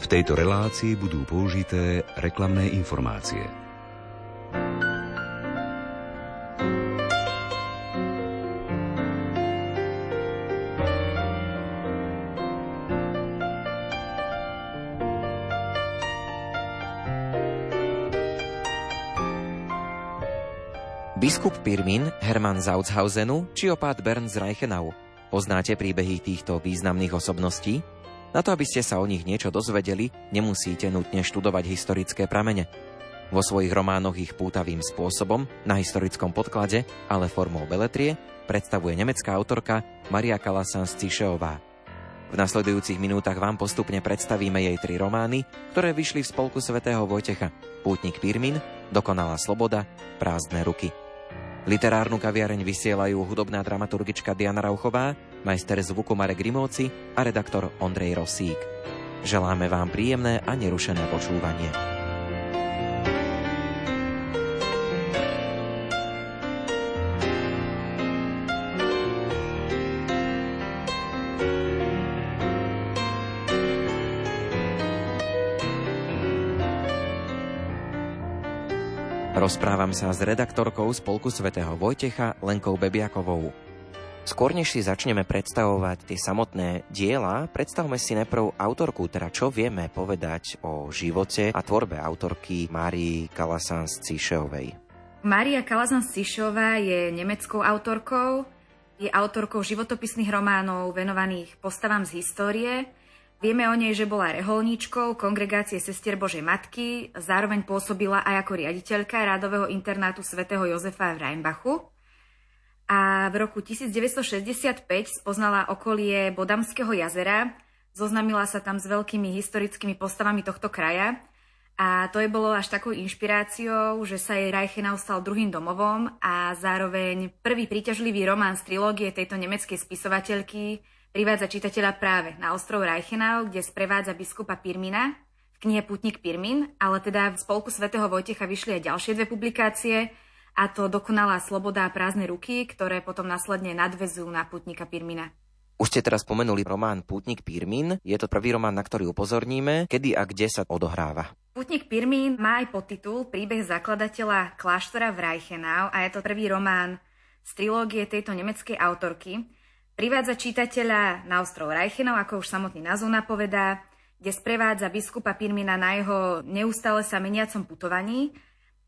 V tejto relácii budú použité reklamné informácie. Biskup Pirmin, Hermann Zautzhausenu či opát Bern z Reichenau. Poznáte príbehy týchto významných osobností? Na to, aby ste sa o nich niečo dozvedeli, nemusíte nutne študovať historické pramene. Vo svojich románoch ich pútavým spôsobom, na historickom podklade, ale formou beletrie, predstavuje nemecká autorka Maria Kalasans Cišeová. V nasledujúcich minútach vám postupne predstavíme jej tri romány, ktoré vyšli v spolku svätého Vojtecha. Pútnik Pirmin, Dokonalá sloboda, Prázdne ruky. Literárnu kaviareň vysielajú hudobná dramaturgička Diana Rauchová, majster zvuku Marek Grimovci a redaktor Ondrej Rosík. Želáme vám príjemné a nerušené počúvanie. Rozprávam sa s redaktorkou Spolku svätého Vojtecha Lenkou Bebiakovou. Skôr než si začneme predstavovať tie samotné diela, predstavme si najprv autorku, teda čo vieme povedať o živote a tvorbe autorky Márii Kalasans Cišeovej. Mária Kalasans Cišeová je nemeckou autorkou, je autorkou životopisných románov venovaných postavám z histórie, Vieme o nej, že bola reholníčkou kongregácie Sestier Božej Matky, zároveň pôsobila aj ako riaditeľka rádového internátu svätého Jozefa v Rheinbachu. A v roku 1965 spoznala okolie Bodamského jazera, zoznamila sa tam s veľkými historickými postavami tohto kraja. A to je bolo až takou inšpiráciou, že sa jej Reichenau stal druhým domovom a zároveň prvý príťažlivý román z trilógie tejto nemeckej spisovateľky privádza čitateľa práve na ostrov Reichenau, kde sprevádza biskupa Pirmina v knihe Putnik Pirmin, ale teda v spolku svätého Vojtecha vyšli aj ďalšie dve publikácie, a to Dokonalá sloboda a prázdne ruky, ktoré potom následne nadvezujú na Putnika Pirmina. Už ste teraz spomenuli román Pútnik Pirmin. Je to prvý román, na ktorý upozorníme. Kedy a kde sa odohráva? Pútnik Pirmin má aj podtitul Príbeh zakladateľa kláštora v Reichenau a je to prvý román z trilógie tejto nemeckej autorky. Privádza čitateľa na ostrov Reichenov, ako už samotný názov napovedá, kde sprevádza biskupa Pirmina na jeho neustále sa meniacom putovaní.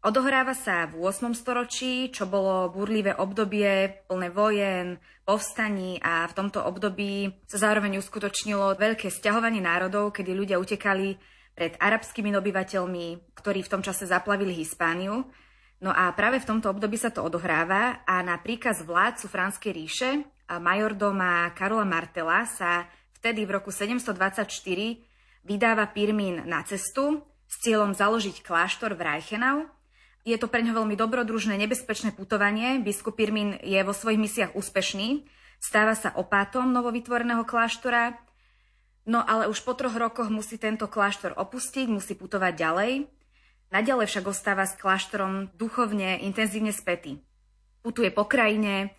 Odohráva sa v 8. storočí, čo bolo búrlivé obdobie plné vojen, povstaní a v tomto období sa zároveň uskutočnilo veľké sťahovanie národov, kedy ľudia utekali pred arabskými obyvateľmi, ktorí v tom čase zaplavili Hispániu. No a práve v tomto období sa to odohráva a na príkaz vládcu Franskej ríše majordoma Karola Martela sa vtedy v roku 724 vydáva Pirmín na cestu s cieľom založiť kláštor v Reichenau. Je to pre ňo veľmi dobrodružné, nebezpečné putovanie. Biskup Pirmín je vo svojich misiách úspešný, stáva sa opátom novovytvoreného kláštora, no ale už po troch rokoch musí tento kláštor opustiť, musí putovať ďalej. Naďalej však ostáva s kláštorom duchovne intenzívne spätý. Putuje po krajine,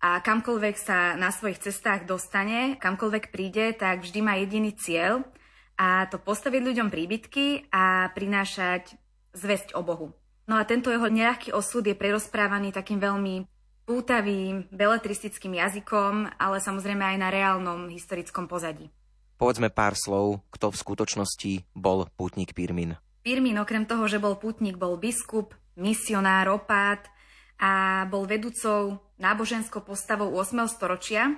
a kamkoľvek sa na svojich cestách dostane, kamkoľvek príde, tak vždy má jediný cieľ a to postaviť ľuďom príbytky a prinášať zväzť o Bohu. No a tento jeho nejaký osud je prerozprávaný takým veľmi pútavým, beletristickým jazykom, ale samozrejme aj na reálnom historickom pozadí. Povedzme pár slov, kto v skutočnosti bol pútnik Pirmin. Pirmin okrem toho, že bol pútnik, bol biskup, misionár, opát a bol vedúcou náboženskou postavou 8. storočia.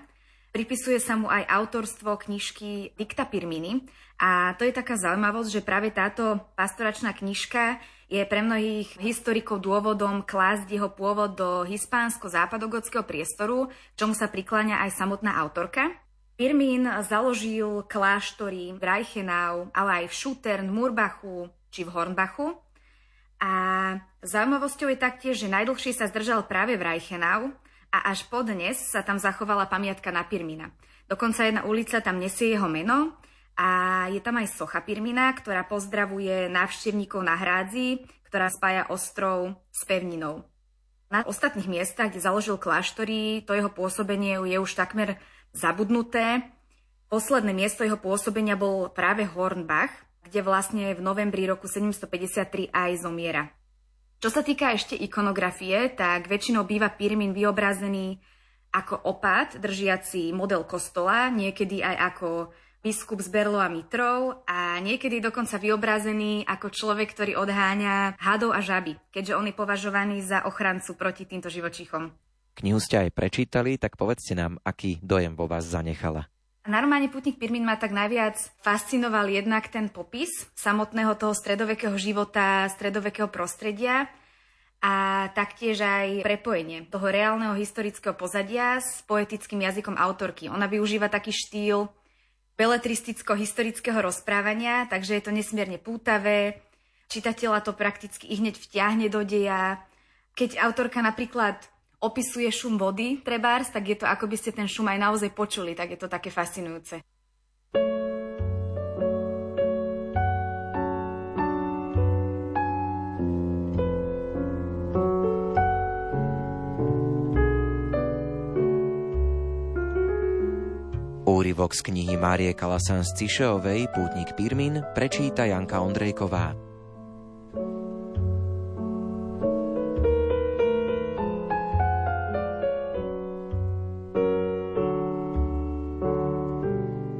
Pripisuje sa mu aj autorstvo knižky Dikta Pirminy. A to je taká zaujímavosť, že práve táto pastoračná knižka je pre mnohých historikov dôvodom klásť jeho pôvod do hispánsko-západogotského priestoru, čomu sa prikláňa aj samotná autorka. Pirmín založil kláštory v Reichenau, ale aj v Schutern, Murbachu či v Hornbachu. A zaujímavosťou je taktiež, že najdlhšie sa zdržal práve v Reichenau, a až podnes sa tam zachovala pamiatka na Pirmina. Dokonca jedna ulica tam nesie jeho meno a je tam aj socha Pirmina, ktorá pozdravuje návštevníkov na hrádzi, ktorá spája ostrov s pevninou. Na ostatných miestach, kde založil kláštory, to jeho pôsobenie je už takmer zabudnuté. Posledné miesto jeho pôsobenia bol práve Hornbach, kde vlastne v novembri roku 753 aj zomiera. Čo sa týka ešte ikonografie, tak väčšinou býva Pirmin vyobrazený ako opat, držiaci model kostola, niekedy aj ako biskup z Berlo a Mitrov a niekedy dokonca vyobrazený ako človek, ktorý odháňa hadov a žaby, keďže on je považovaný za ochrancu proti týmto živočichom. Knihu ste aj prečítali, tak povedzte nám, aký dojem vo vás zanechala. Na románe Putník Pirmin ma tak najviac fascinoval jednak ten popis samotného toho stredovekého života, stredovekého prostredia a taktiež aj prepojenie toho reálneho historického pozadia s poetickým jazykom autorky. Ona využíva taký štýl beletristického rozprávania, takže je to nesmierne pútavé, čitateľa to prakticky i hneď vtiahne do deja. Keď autorka napríklad opisuje šum vody trebárs, tak je to ako by ste ten šum aj naozaj počuli, tak je to také fascinujúce. Úryvok z knihy Márie Kalasan z Cišeovej Pútnik Pirmin prečíta Janka Ondrejková.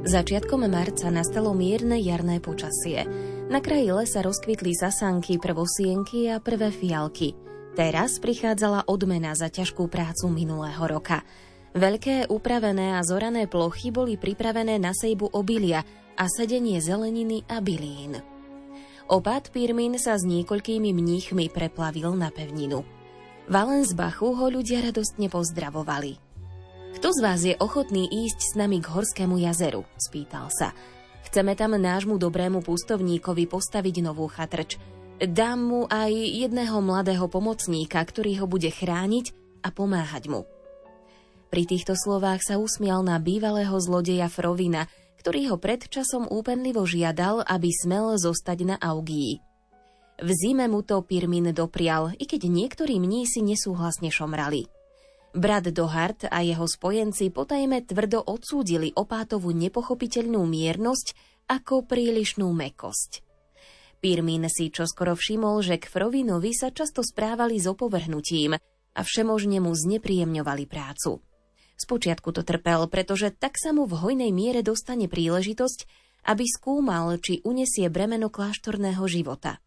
Začiatkom marca nastalo mierne jarné počasie. Na kraji lesa rozkvitli sasanky, prvosienky a prvé fialky. Teraz prichádzala odmena za ťažkú prácu minulého roka. Veľké upravené a zorané plochy boli pripravené na sejbu obilia a sedenie zeleniny a bylín. Opad Pirmin sa s niekoľkými mníchmi preplavil na pevninu. Valensbachu ho ľudia radostne pozdravovali. Kto z vás je ochotný ísť s nami k Horskému jazeru? spýtal sa. Chceme tam nášmu dobrému pustovníkovi postaviť novú chatrč. Dám mu aj jedného mladého pomocníka, ktorý ho bude chrániť a pomáhať mu. Pri týchto slovách sa usmial na bývalého zlodeja Frovina, ktorý ho pred časom úpenlivo žiadal, aby smel zostať na Augii. V zime mu to Pirmin doprial, i keď niektorí mnísi nesúhlasne šomrali. Brat Dohart a jeho spojenci potajme tvrdo odsúdili opátovú nepochopiteľnú miernosť ako prílišnú mekosť. Pirmin si čoskoro všimol, že k Frovinovi sa často správali s opovrhnutím a všemožne mu znepríjemňovali prácu. Spočiatku to trpel, pretože tak sa mu v hojnej miere dostane príležitosť, aby skúmal, či unesie bremeno kláštorného života –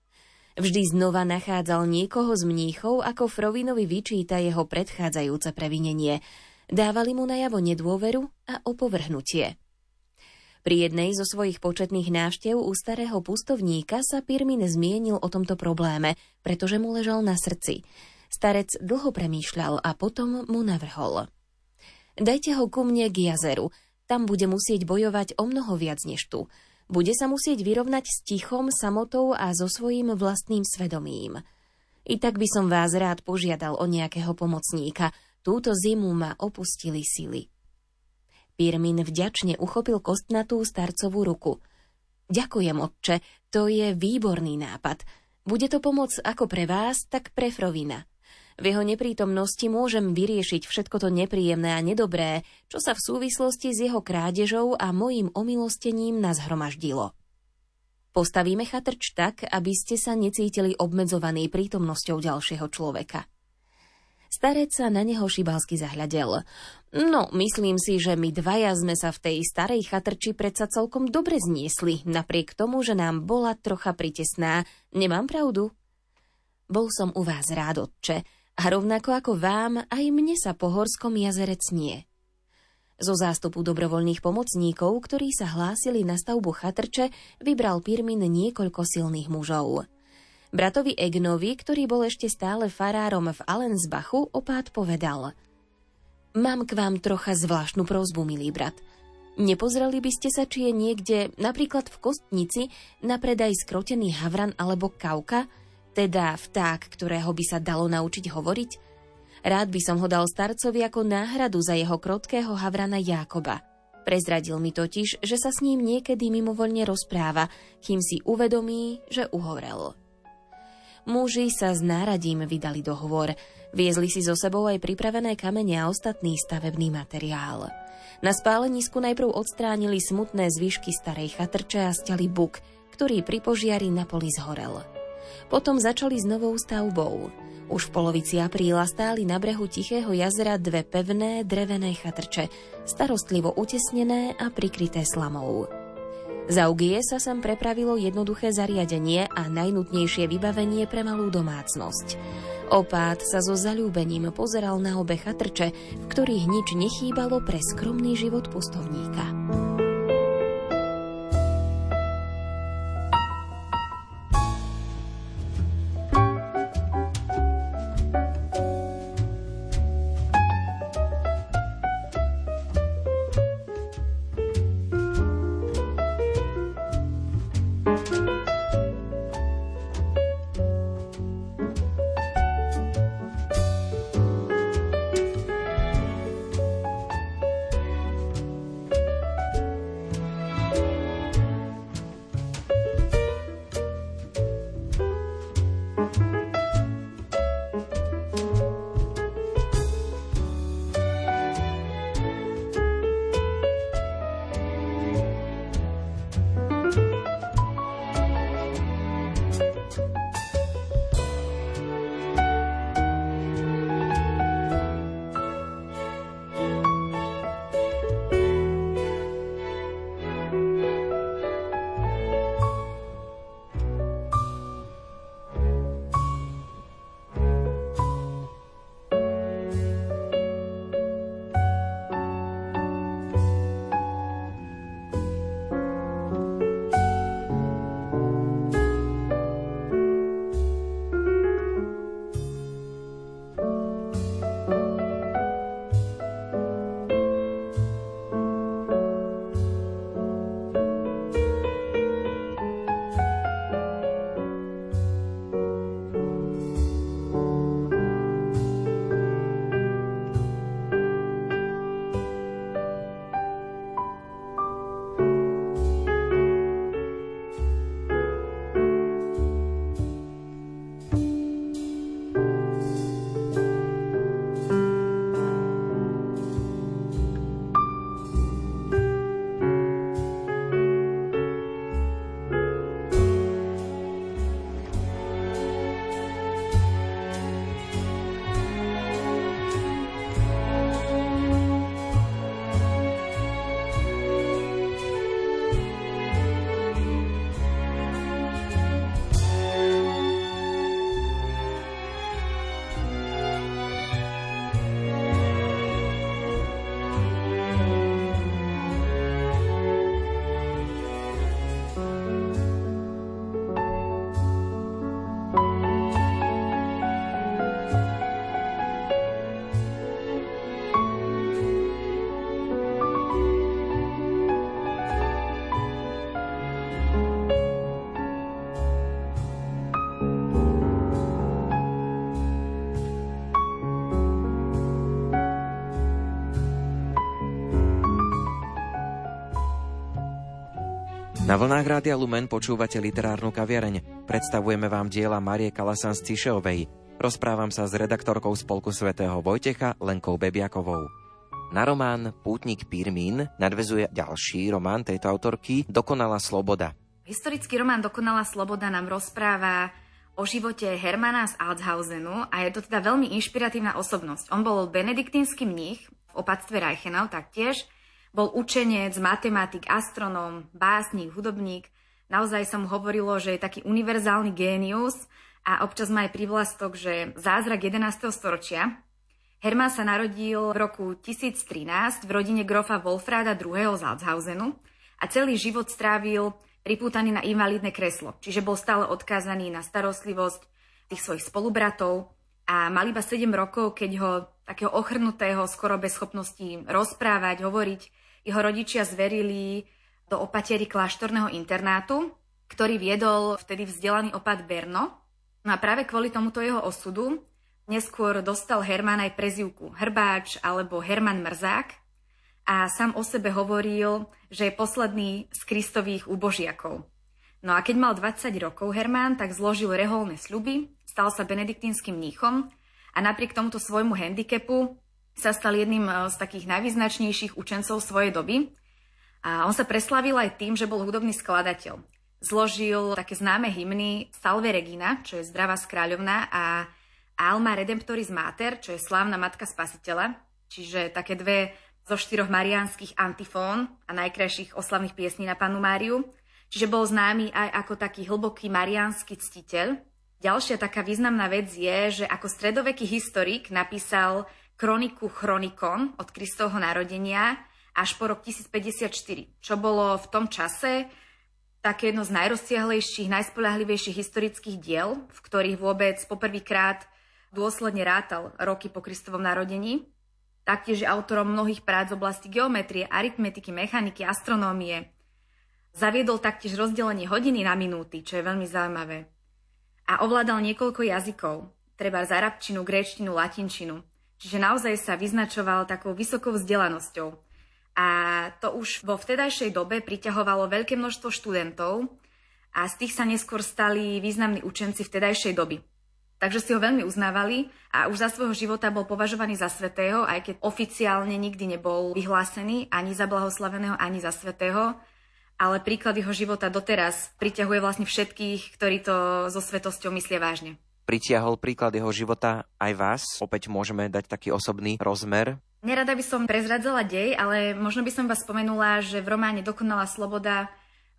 Vždy znova nachádzal niekoho z mníchov, ako Frovinovi vyčíta jeho predchádzajúce previnenie. Dávali mu najavo nedôveru a opovrhnutie. Pri jednej zo svojich početných návštev u starého pustovníka sa Pirmin zmienil o tomto probléme, pretože mu ležal na srdci. Starec dlho premýšľal a potom mu navrhol. Dajte ho ku mne k jazeru, tam bude musieť bojovať o mnoho viac než tu bude sa musieť vyrovnať s tichom, samotou a so svojím vlastným svedomím. I tak by som vás rád požiadal o nejakého pomocníka. Túto zimu ma opustili sily. Pirmin vďačne uchopil kostnatú starcovú ruku. Ďakujem, otče, to je výborný nápad. Bude to pomoc ako pre vás, tak pre Frovina. V jeho neprítomnosti môžem vyriešiť všetko to nepríjemné a nedobré, čo sa v súvislosti s jeho krádežou a mojim omilostením nás hromaždilo. Postavíme chatrč tak, aby ste sa necítili obmedzovaní prítomnosťou ďalšieho človeka. Starec sa na neho šibalsky zahľadel. No, myslím si, že my dvaja sme sa v tej starej chatrči predsa celkom dobre zniesli, napriek tomu, že nám bola trocha pritesná. Nemám pravdu? Bol som u vás rád, otče, a rovnako ako vám, aj mne sa po Horskom jazere cnie. Zo zástupu dobrovoľných pomocníkov, ktorí sa hlásili na stavbu chatrče, vybral Pirmin niekoľko silných mužov. Bratovi Egnovi, ktorý bol ešte stále farárom v Allensbachu, opát povedal Mám k vám trocha zvláštnu prozbu, milý brat. Nepozreli by ste sa, či je niekde, napríklad v Kostnici, na predaj skrotený havran alebo kauka, teda vták, ktorého by sa dalo naučiť hovoriť? Rád by som ho dal starcovi ako náhradu za jeho krotkého havrana Jákoba. Prezradil mi totiž, že sa s ním niekedy mimovoľne rozpráva, kým si uvedomí, že uhorel. Muži sa s náradím vydali do hovor. Viezli si so sebou aj pripravené kamene a ostatný stavebný materiál. Na spálenisku najprv odstránili smutné zvyšky starej chatrče a stiali buk – ktorý pri požiari na poli zhorel. Potom začali s novou stavbou. Už v polovici apríla stáli na brehu Tichého jazera dve pevné drevené chatrče, starostlivo utesnené a prikryté slamou. Z Augie sa sem prepravilo jednoduché zariadenie a najnutnejšie vybavenie pre malú domácnosť. Opát sa so zalúbením pozeral na obe chatrče, v ktorých nič nechýbalo pre skromný život pustovníka. Na vlnách Rádia Lumen počúvate literárnu kaviareň. Predstavujeme vám diela Marie Kalasan z Cišeovej. Rozprávam sa s redaktorkou Spolku svätého Vojtecha Lenkou Bebiakovou. Na román Pútnik Pirmín nadvezuje ďalší román tejto autorky Dokonalá sloboda. Historický román Dokonalá sloboda nám rozpráva o živote Hermana z Altshausenu a je to teda veľmi inšpiratívna osobnosť. On bol benediktínsky mních v opatstve Reichenau taktiež bol učenec, matematik, astronóm, básnik, hudobník. Naozaj sa mu hovorilo, že je taký univerzálny génius a občas má aj privlastok, že zázrak 11. storočia. Hermann sa narodil v roku 1013 v rodine grofa Wolfráda II. z Altshausenu a celý život strávil pripútaný na invalidné kreslo, čiže bol stále odkázaný na starostlivosť tých svojich spolubratov a mal iba 7 rokov, keď ho takého ochrnutého, skoro bez schopností rozprávať, hovoriť, jeho rodičia zverili do opatery kláštorného internátu, ktorý viedol vtedy vzdelaný opat Berno. No a práve kvôli tomuto jeho osudu neskôr dostal Herman aj prezivku Hrbáč alebo Herman Mrzák a sám o sebe hovoril, že je posledný z Kristových úbožiakov. No a keď mal 20 rokov Herman, tak zložil reholné sľuby, stal sa benediktínskym mníchom a napriek tomuto svojmu handicapu sa stal jedným eh, z takých najvýznačnejších učencov svojej doby. A on sa preslavil aj tým, že bol hudobný skladateľ. Zložil také známe hymny Salve Regina, čo je zdravá skráľovná, a Alma Redemptoris Mater, čo je slávna matka spasiteľa, čiže také dve zo štyroch mariánskych antifón a najkrajších oslavných piesní na panu Máriu. Čiže bol známy aj ako taký hlboký mariánsky ctiteľ. Ďalšia taká významná vec je, že ako stredoveký historik napísal kroniku Chronikon od Kristovho narodenia až po rok 1054, čo bolo v tom čase také jedno z najrozsiahlejších, najspolahlivejších historických diel, v ktorých vôbec poprvýkrát dôsledne rátal roky po Kristovom narodení. Taktiež je autorom mnohých prác z oblasti geometrie, aritmetiky, mechaniky, astronómie. Zaviedol taktiež rozdelenie hodiny na minúty, čo je veľmi zaujímavé. A ovládal niekoľko jazykov, treba z arabčinu, gréčtinu, latinčinu. Čiže naozaj sa vyznačoval takou vysokou vzdelanosťou. A to už vo vtedajšej dobe priťahovalo veľké množstvo študentov a z tých sa neskôr stali významní učenci vtedajšej doby. Takže si ho veľmi uznávali a už za svojho života bol považovaný za svetého, aj keď oficiálne nikdy nebol vyhlásený ani za blahoslaveného, ani za svetého. Ale príklad jeho života doteraz priťahuje vlastne všetkých, ktorí to so svetosťou myslia vážne. Pritiahol príklad jeho života aj vás? Opäť môžeme dať taký osobný rozmer Nerada by som prezradzala dej, ale možno by som vás spomenula, že v románe Dokonalá sloboda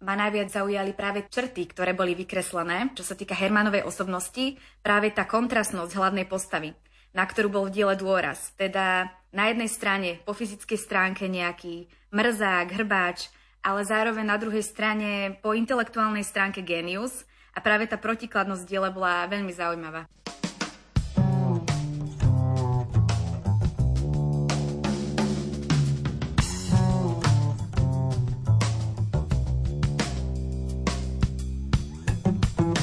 ma najviac zaujali práve črty, ktoré boli vykreslené, čo sa týka Hermanovej osobnosti, práve tá kontrastnosť hlavnej postavy, na ktorú bol v diele dôraz. Teda na jednej strane po fyzickej stránke nejaký mrzák, hrbáč, ale zároveň na druhej strane po intelektuálnej stránke genius a práve tá protikladnosť diele bola veľmi zaujímavá.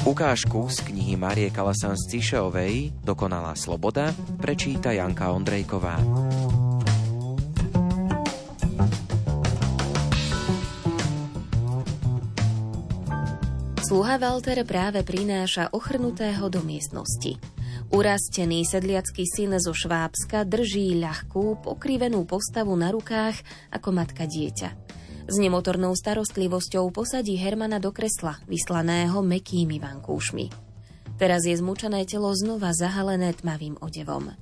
Ukážku z knihy Marie Kalasan z Cišeovej Dokonalá sloboda prečíta Janka Ondrejková. Sluha Walter práve prináša ochrnutého do miestnosti. Urastený sedliacký syn zo Švábska drží ľahkú, pokrivenú postavu na rukách ako matka dieťa. S nemotornou starostlivosťou posadí Hermana do kresla, vyslaného mekými vankúšmi. Teraz je zmučené telo znova zahalené tmavým odevom.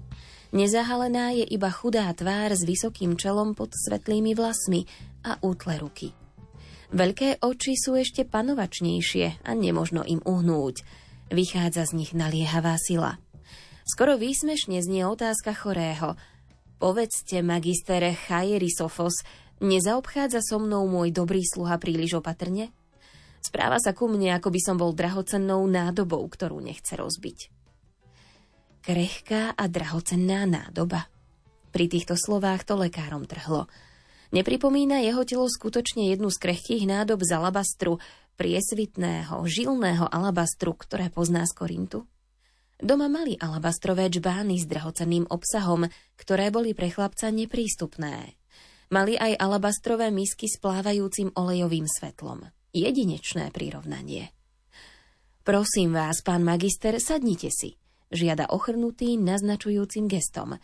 Nezahalená je iba chudá tvár s vysokým čelom pod svetlými vlasmi a útle ruky. Veľké oči sú ešte panovačnejšie a nemožno im uhnúť. Vychádza z nich naliehavá sila. Skoro výsmešne znie otázka chorého. Povedzte, magistere Chaerisofos, Nezaobchádza so mnou môj dobrý sluha príliš opatrne? Správa sa ku mne, ako by som bol drahocennou nádobou, ktorú nechce rozbiť. Krehká a drahocenná nádoba. Pri týchto slovách to lekárom trhlo. Nepripomína jeho telo skutočne jednu z krehkých nádob z alabastru, priesvitného, žilného alabastru, ktoré pozná z Korintu? Doma mali alabastrové čbány s drahocenným obsahom, ktoré boli pre chlapca neprístupné. Mali aj alabastrové misky s plávajúcim olejovým svetlom. Jedinečné prirovnanie. Prosím vás, pán magister, sadnite si, žiada ochrnutý naznačujúcim gestom.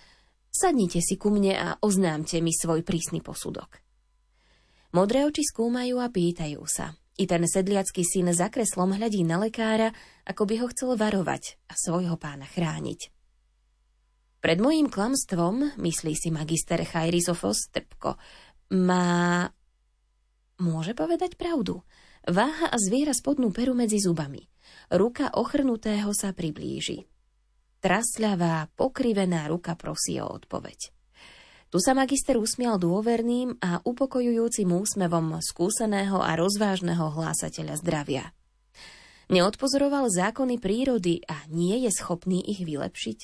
Sadnite si ku mne a oznámte mi svoj prísny posudok. Modré oči skúmajú a pýtajú sa. I ten sedliacký syn za kreslom hľadí na lekára, ako by ho chcel varovať a svojho pána chrániť. Pred mojím klamstvom, myslí si magister Chairisofos trpko, má... Môže povedať pravdu. Váha a zviera spodnú peru medzi zubami. Ruka ochrnutého sa priblíži. Trasľavá, pokrivená ruka prosí o odpoveď. Tu sa magister usmial dôverným a upokojujúcim úsmevom skúseného a rozvážneho hlásateľa zdravia. Neodpozoroval zákony prírody a nie je schopný ich vylepšiť?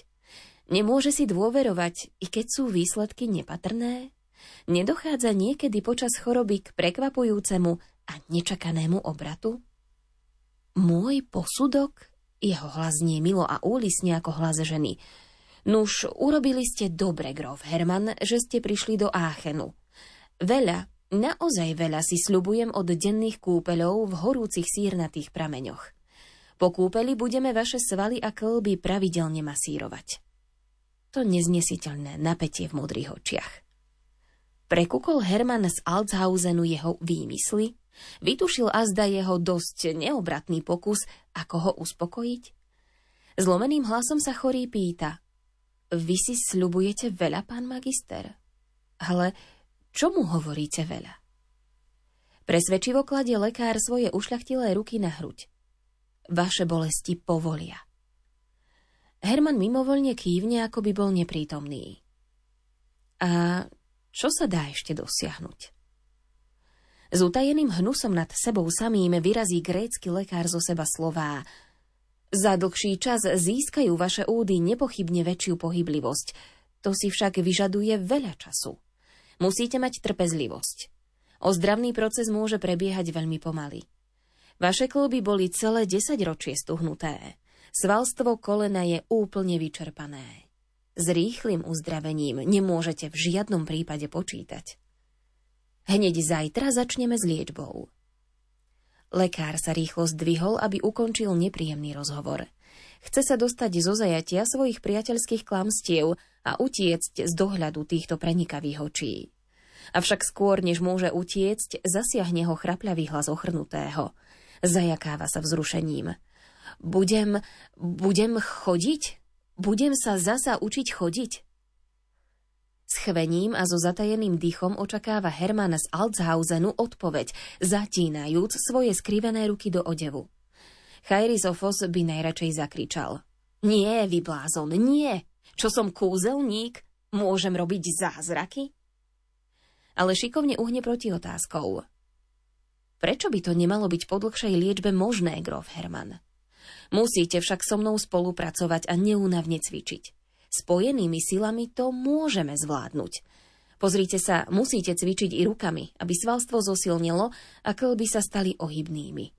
Nemôže si dôverovať, i keď sú výsledky nepatrné? Nedochádza niekedy počas choroby k prekvapujúcemu a nečakanému obratu? Môj posudok? Jeho hlas nie milo a úlisne ako hlas ženy. Nuž, urobili ste dobre, grof Herman, že ste prišli do Áchenu. Veľa, naozaj veľa si sľubujem od denných kúpeľov v horúcich sírnatých prameňoch. Po kúpeli budeme vaše svaly a klby pravidelne masírovať to neznesiteľné napätie v modrých očiach. Prekúkol Herman z Altshausenu jeho výmysly? Vytušil azda jeho dosť neobratný pokus, ako ho uspokojiť? Zlomeným hlasom sa chorý pýta. Vy si sľubujete veľa, pán magister? Ale čomu hovoríte veľa? Presvedčivo kladie lekár svoje ušľachtilé ruky na hruď. Vaše bolesti povolia. Herman mimovoľne kývne, ako by bol neprítomný. A čo sa dá ešte dosiahnuť? S utajeným hnusom nad sebou samým vyrazí grécky lekár zo seba slová. Za dlhší čas získajú vaše údy nepochybne väčšiu pohyblivosť. To si však vyžaduje veľa času. Musíte mať trpezlivosť. Ozdravný proces môže prebiehať veľmi pomaly. Vaše kloby boli celé 10 ročie stuhnuté. Svalstvo kolena je úplne vyčerpané. S rýchlým uzdravením nemôžete v žiadnom prípade počítať. Hneď zajtra začneme s liečbou. Lekár sa rýchlo zdvihol, aby ukončil nepríjemný rozhovor. Chce sa dostať zo zajatia svojich priateľských klamstiev a utiecť z dohľadu týchto prenikavých očí. Avšak skôr, než môže utiecť, zasiahne ho chrapľavý hlas ochrnutého. Zajakáva sa vzrušením. Budem, budem chodiť? Budem sa zasa učiť chodiť? S chvením a so zatajeným dýchom očakáva Herman z Altshausenu odpoveď, zatínajúc svoje skrivené ruky do odevu. Chairisofos by najradšej zakričal. Nie, vyblázon, nie! Čo som kúzelník? Môžem robiť zázraky? Ale šikovne uhne proti otázkou. Prečo by to nemalo byť po dlhšej liečbe možné, grof Herman? Musíte však so mnou spolupracovať a neúnavne cvičiť. Spojenými silami to môžeme zvládnuť. Pozrite sa, musíte cvičiť i rukami, aby svalstvo zosilnilo a klby sa stali ohybnými.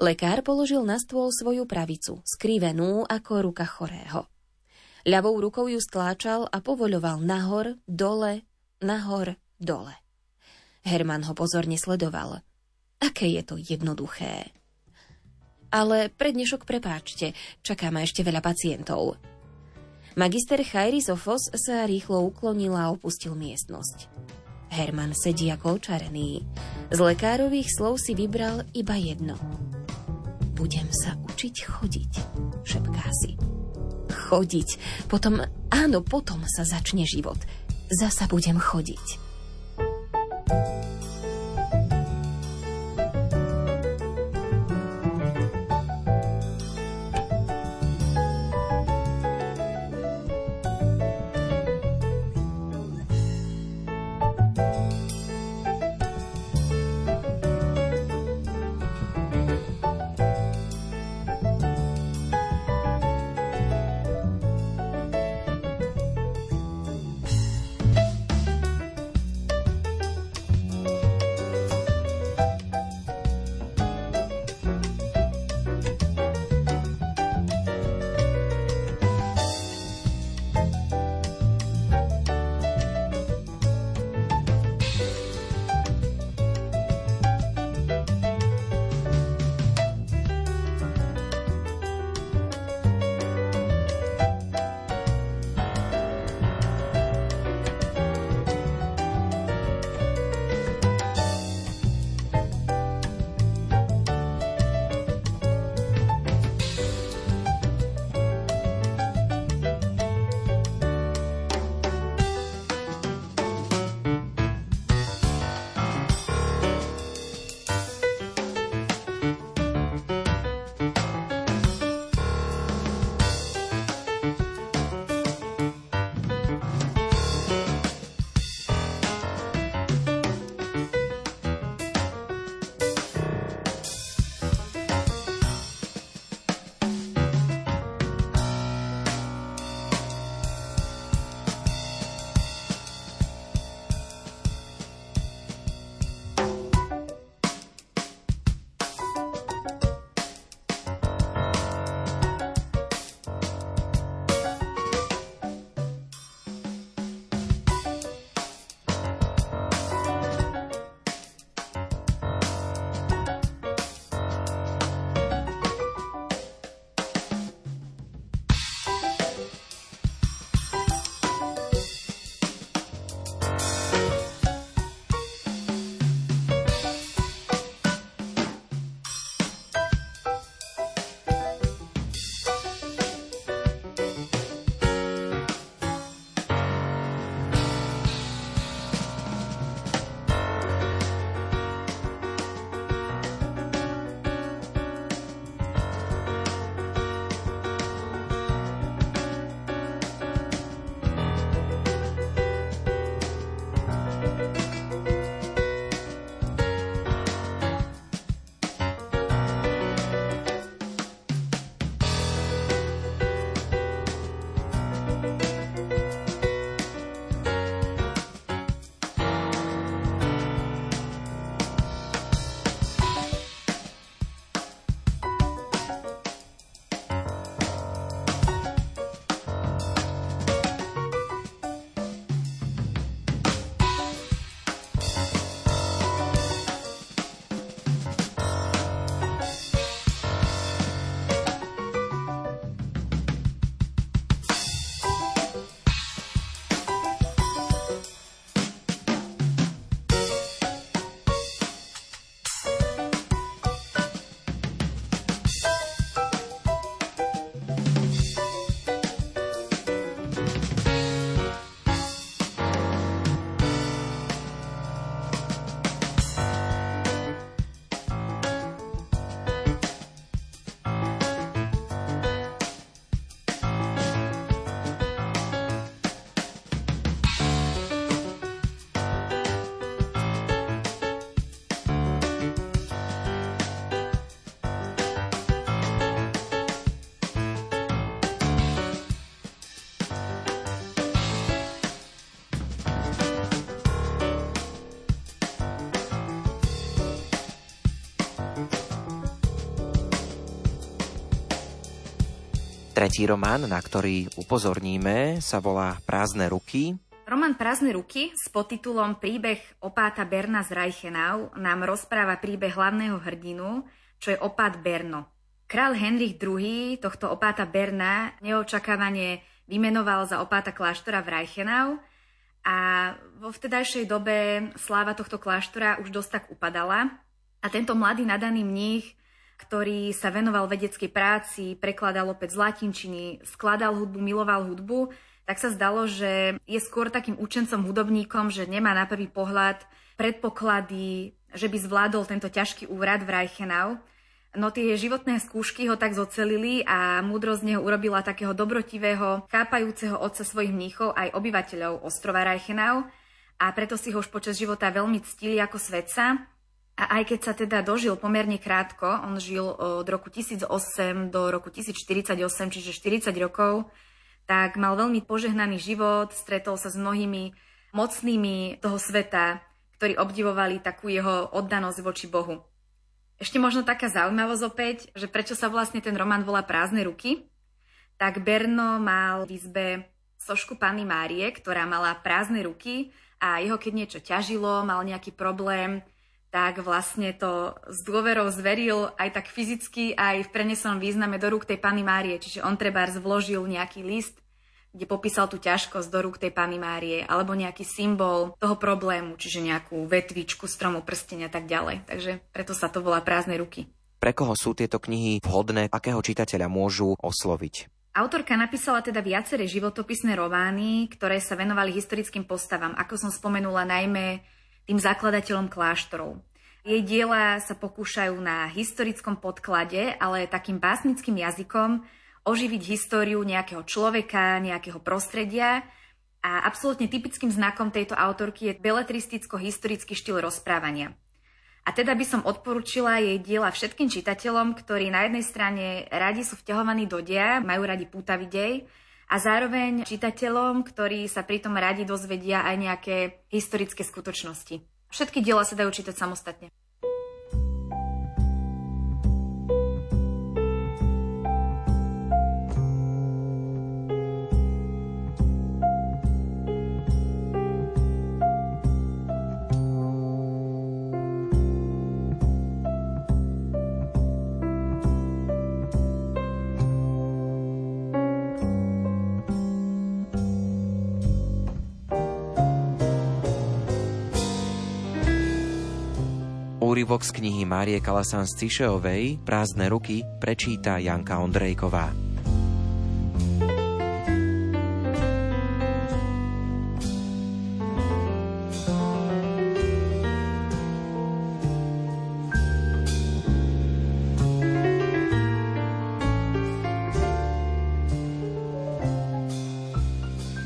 Lekár položil na stôl svoju pravicu, skrivenú ako ruka chorého. Ľavou rukou ju stláčal a povoľoval nahor, dole, nahor, dole. Herman ho pozorne sledoval. Aké je to jednoduché. Ale prednešok prepáčte, čaká ma ešte veľa pacientov. Magister Chairisofos sa rýchlo uklonil a opustil miestnosť. Herman sedí ako očarený. Z lekárových slov si vybral iba jedno. Budem sa učiť chodiť, šepká si. Chodiť. Potom, áno, potom sa začne život. Zasa budem chodiť. Tretí román, na ktorý upozorníme, sa volá Prázdne ruky. Román Prázdne ruky s podtitulom Príbeh opáta Berna z Reichenau nám rozpráva príbeh hlavného hrdinu, čo je opát Berno. Král Henrich II tohto opáta Berna neočakávane vymenoval za opáta kláštora v Reichenau a vo vtedajšej dobe sláva tohto kláštora už dosť tak upadala a tento mladý nadaný mních, ktorý sa venoval vedeckej práci, prekladal opäť z latinčiny, skladal hudbu, miloval hudbu, tak sa zdalo, že je skôr takým učencom hudobníkom, že nemá na prvý pohľad predpoklady, že by zvládol tento ťažký úrad v Reichenau. No tie životné skúšky ho tak zocelili a múdro z neho urobila takého dobrotivého, chápajúceho otca svojich mníchov aj obyvateľov ostrova Reichenau a preto si ho už počas života veľmi ctili ako svetca. A aj keď sa teda dožil pomerne krátko, on žil od roku 1008 do roku 1048, čiže 40 rokov, tak mal veľmi požehnaný život, stretol sa s mnohými mocnými toho sveta, ktorí obdivovali takú jeho oddanosť voči Bohu. Ešte možno taká zaujímavosť opäť, že prečo sa vlastne ten román volá Prázdne ruky, tak Berno mal v izbe sošku Panny Márie, ktorá mala prázdne ruky a jeho keď niečo ťažilo, mal nejaký problém, tak vlastne to s dôverou zveril aj tak fyzicky, aj v prenesenom význame do rúk tej Panny Márie. Čiže on treba vložil nejaký list kde popísal tú ťažkosť do rúk tej Pany Márie, alebo nejaký symbol toho problému, čiže nejakú vetvičku, stromu, prstenia a tak ďalej. Takže preto sa to volá prázdne ruky. Pre koho sú tieto knihy vhodné, akého čitateľa môžu osloviť? Autorka napísala teda viaceré životopisné romány, ktoré sa venovali historickým postavám, ako som spomenula najmä tým zakladateľom kláštorov. Jej diela sa pokúšajú na historickom podklade, ale takým básnickým jazykom, oživiť históriu nejakého človeka, nejakého prostredia. A absolútne typickým znakom tejto autorky je beletristicko-historický štýl rozprávania. A teda by som odporúčila jej diela všetkým čitateľom, ktorí na jednej strane radi sú vťahovaní do dia, majú radi pútavý a zároveň čitateľom, ktorí sa pritom radi dozvedia aj nejaké historické skutočnosti. Všetky diela sa dajú čítať samostatne. Úryvok z knihy Márie Kalasan z Cišeovej Prázdne ruky prečíta Janka Ondrejková.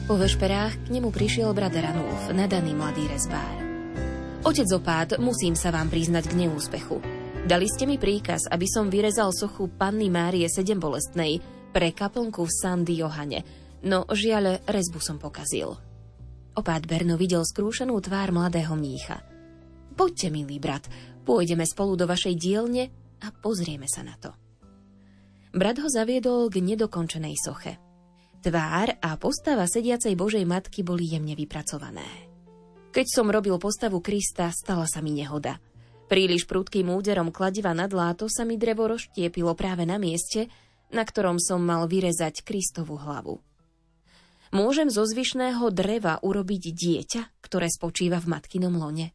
Po vešperách k nemu prišiel brat Ranulf, nadaný mladý rezbár. Otec opát, musím sa vám priznať k neúspechu. Dali ste mi príkaz, aby som vyrezal sochu Panny Márie Sedembolestnej pre kaplnku v Sandy Johane, no žiaľ, rezbu som pokazil. Opát Berno videl skrúšenú tvár mladého mnícha. Poďte, milý brat, pôjdeme spolu do vašej dielne a pozrieme sa na to. Brat ho zaviedol k nedokončenej soche. Tvár a postava sediacej Božej Matky boli jemne vypracované. Keď som robil postavu Krista, stala sa mi nehoda. Príliš prudkým úderom kladiva nad láto sa mi drevo rozštiepilo práve na mieste, na ktorom som mal vyrezať Kristovu hlavu. Môžem zo zvyšného dreva urobiť dieťa, ktoré spočíva v matkinom lone?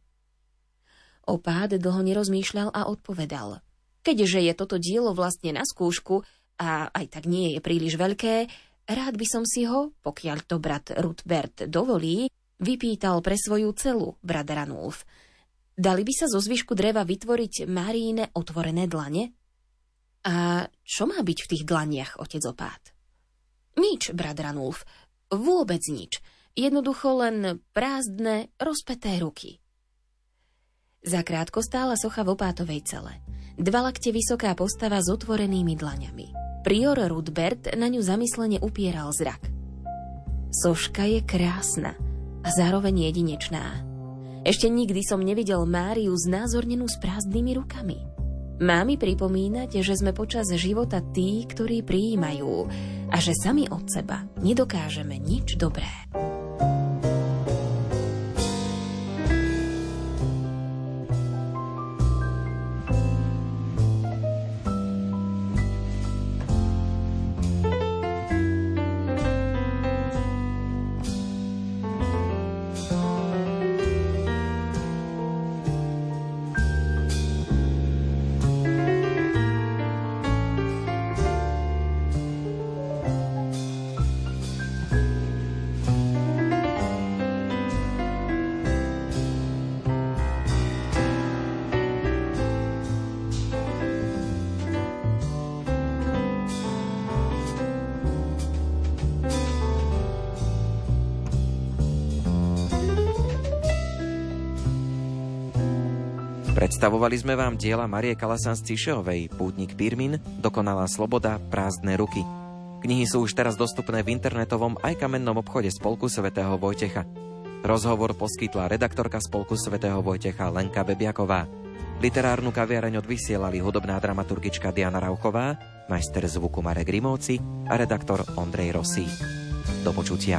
Opád dlho nerozmýšľal a odpovedal. Keďže je toto dielo vlastne na skúšku a aj tak nie je príliš veľké, rád by som si ho, pokiaľ to brat Rutbert dovolí, vypýtal pre svoju celu brat Ranulf. Dali by sa zo zvyšku dreva vytvoriť Maríne otvorené dlane? A čo má byť v tých dlaniach, otec opát? Nič, brat Ranulf, vôbec nič. Jednoducho len prázdne, rozpeté ruky. Zakrátko stála socha v opátovej cele. Dva lakte vysoká postava s otvorenými dlaňami. Prior Rudbert na ňu zamyslene upieral zrak. Soška je krásna, a zároveň jedinečná. Ešte nikdy som nevidel Máriu znázornenú s prázdnymi rukami. Má mi pripomínať, že sme počas života tí, ktorí prijímajú a že sami od seba nedokážeme nič dobré. Predstavovali sme vám diela Marie Kalasan z Cišeovej, Pútnik Pirmin, Dokonalá sloboda, Prázdne ruky. Knihy sú už teraz dostupné v internetovom aj kamennom obchode Spolku svätého Vojtecha. Rozhovor poskytla redaktorka Spolku svätého Vojtecha Lenka Bebiaková. Literárnu kaviareň odvysielali hudobná dramaturgička Diana Rauchová, majster zvuku Marek Rimovci a redaktor Ondrej Rosí. Do počutia.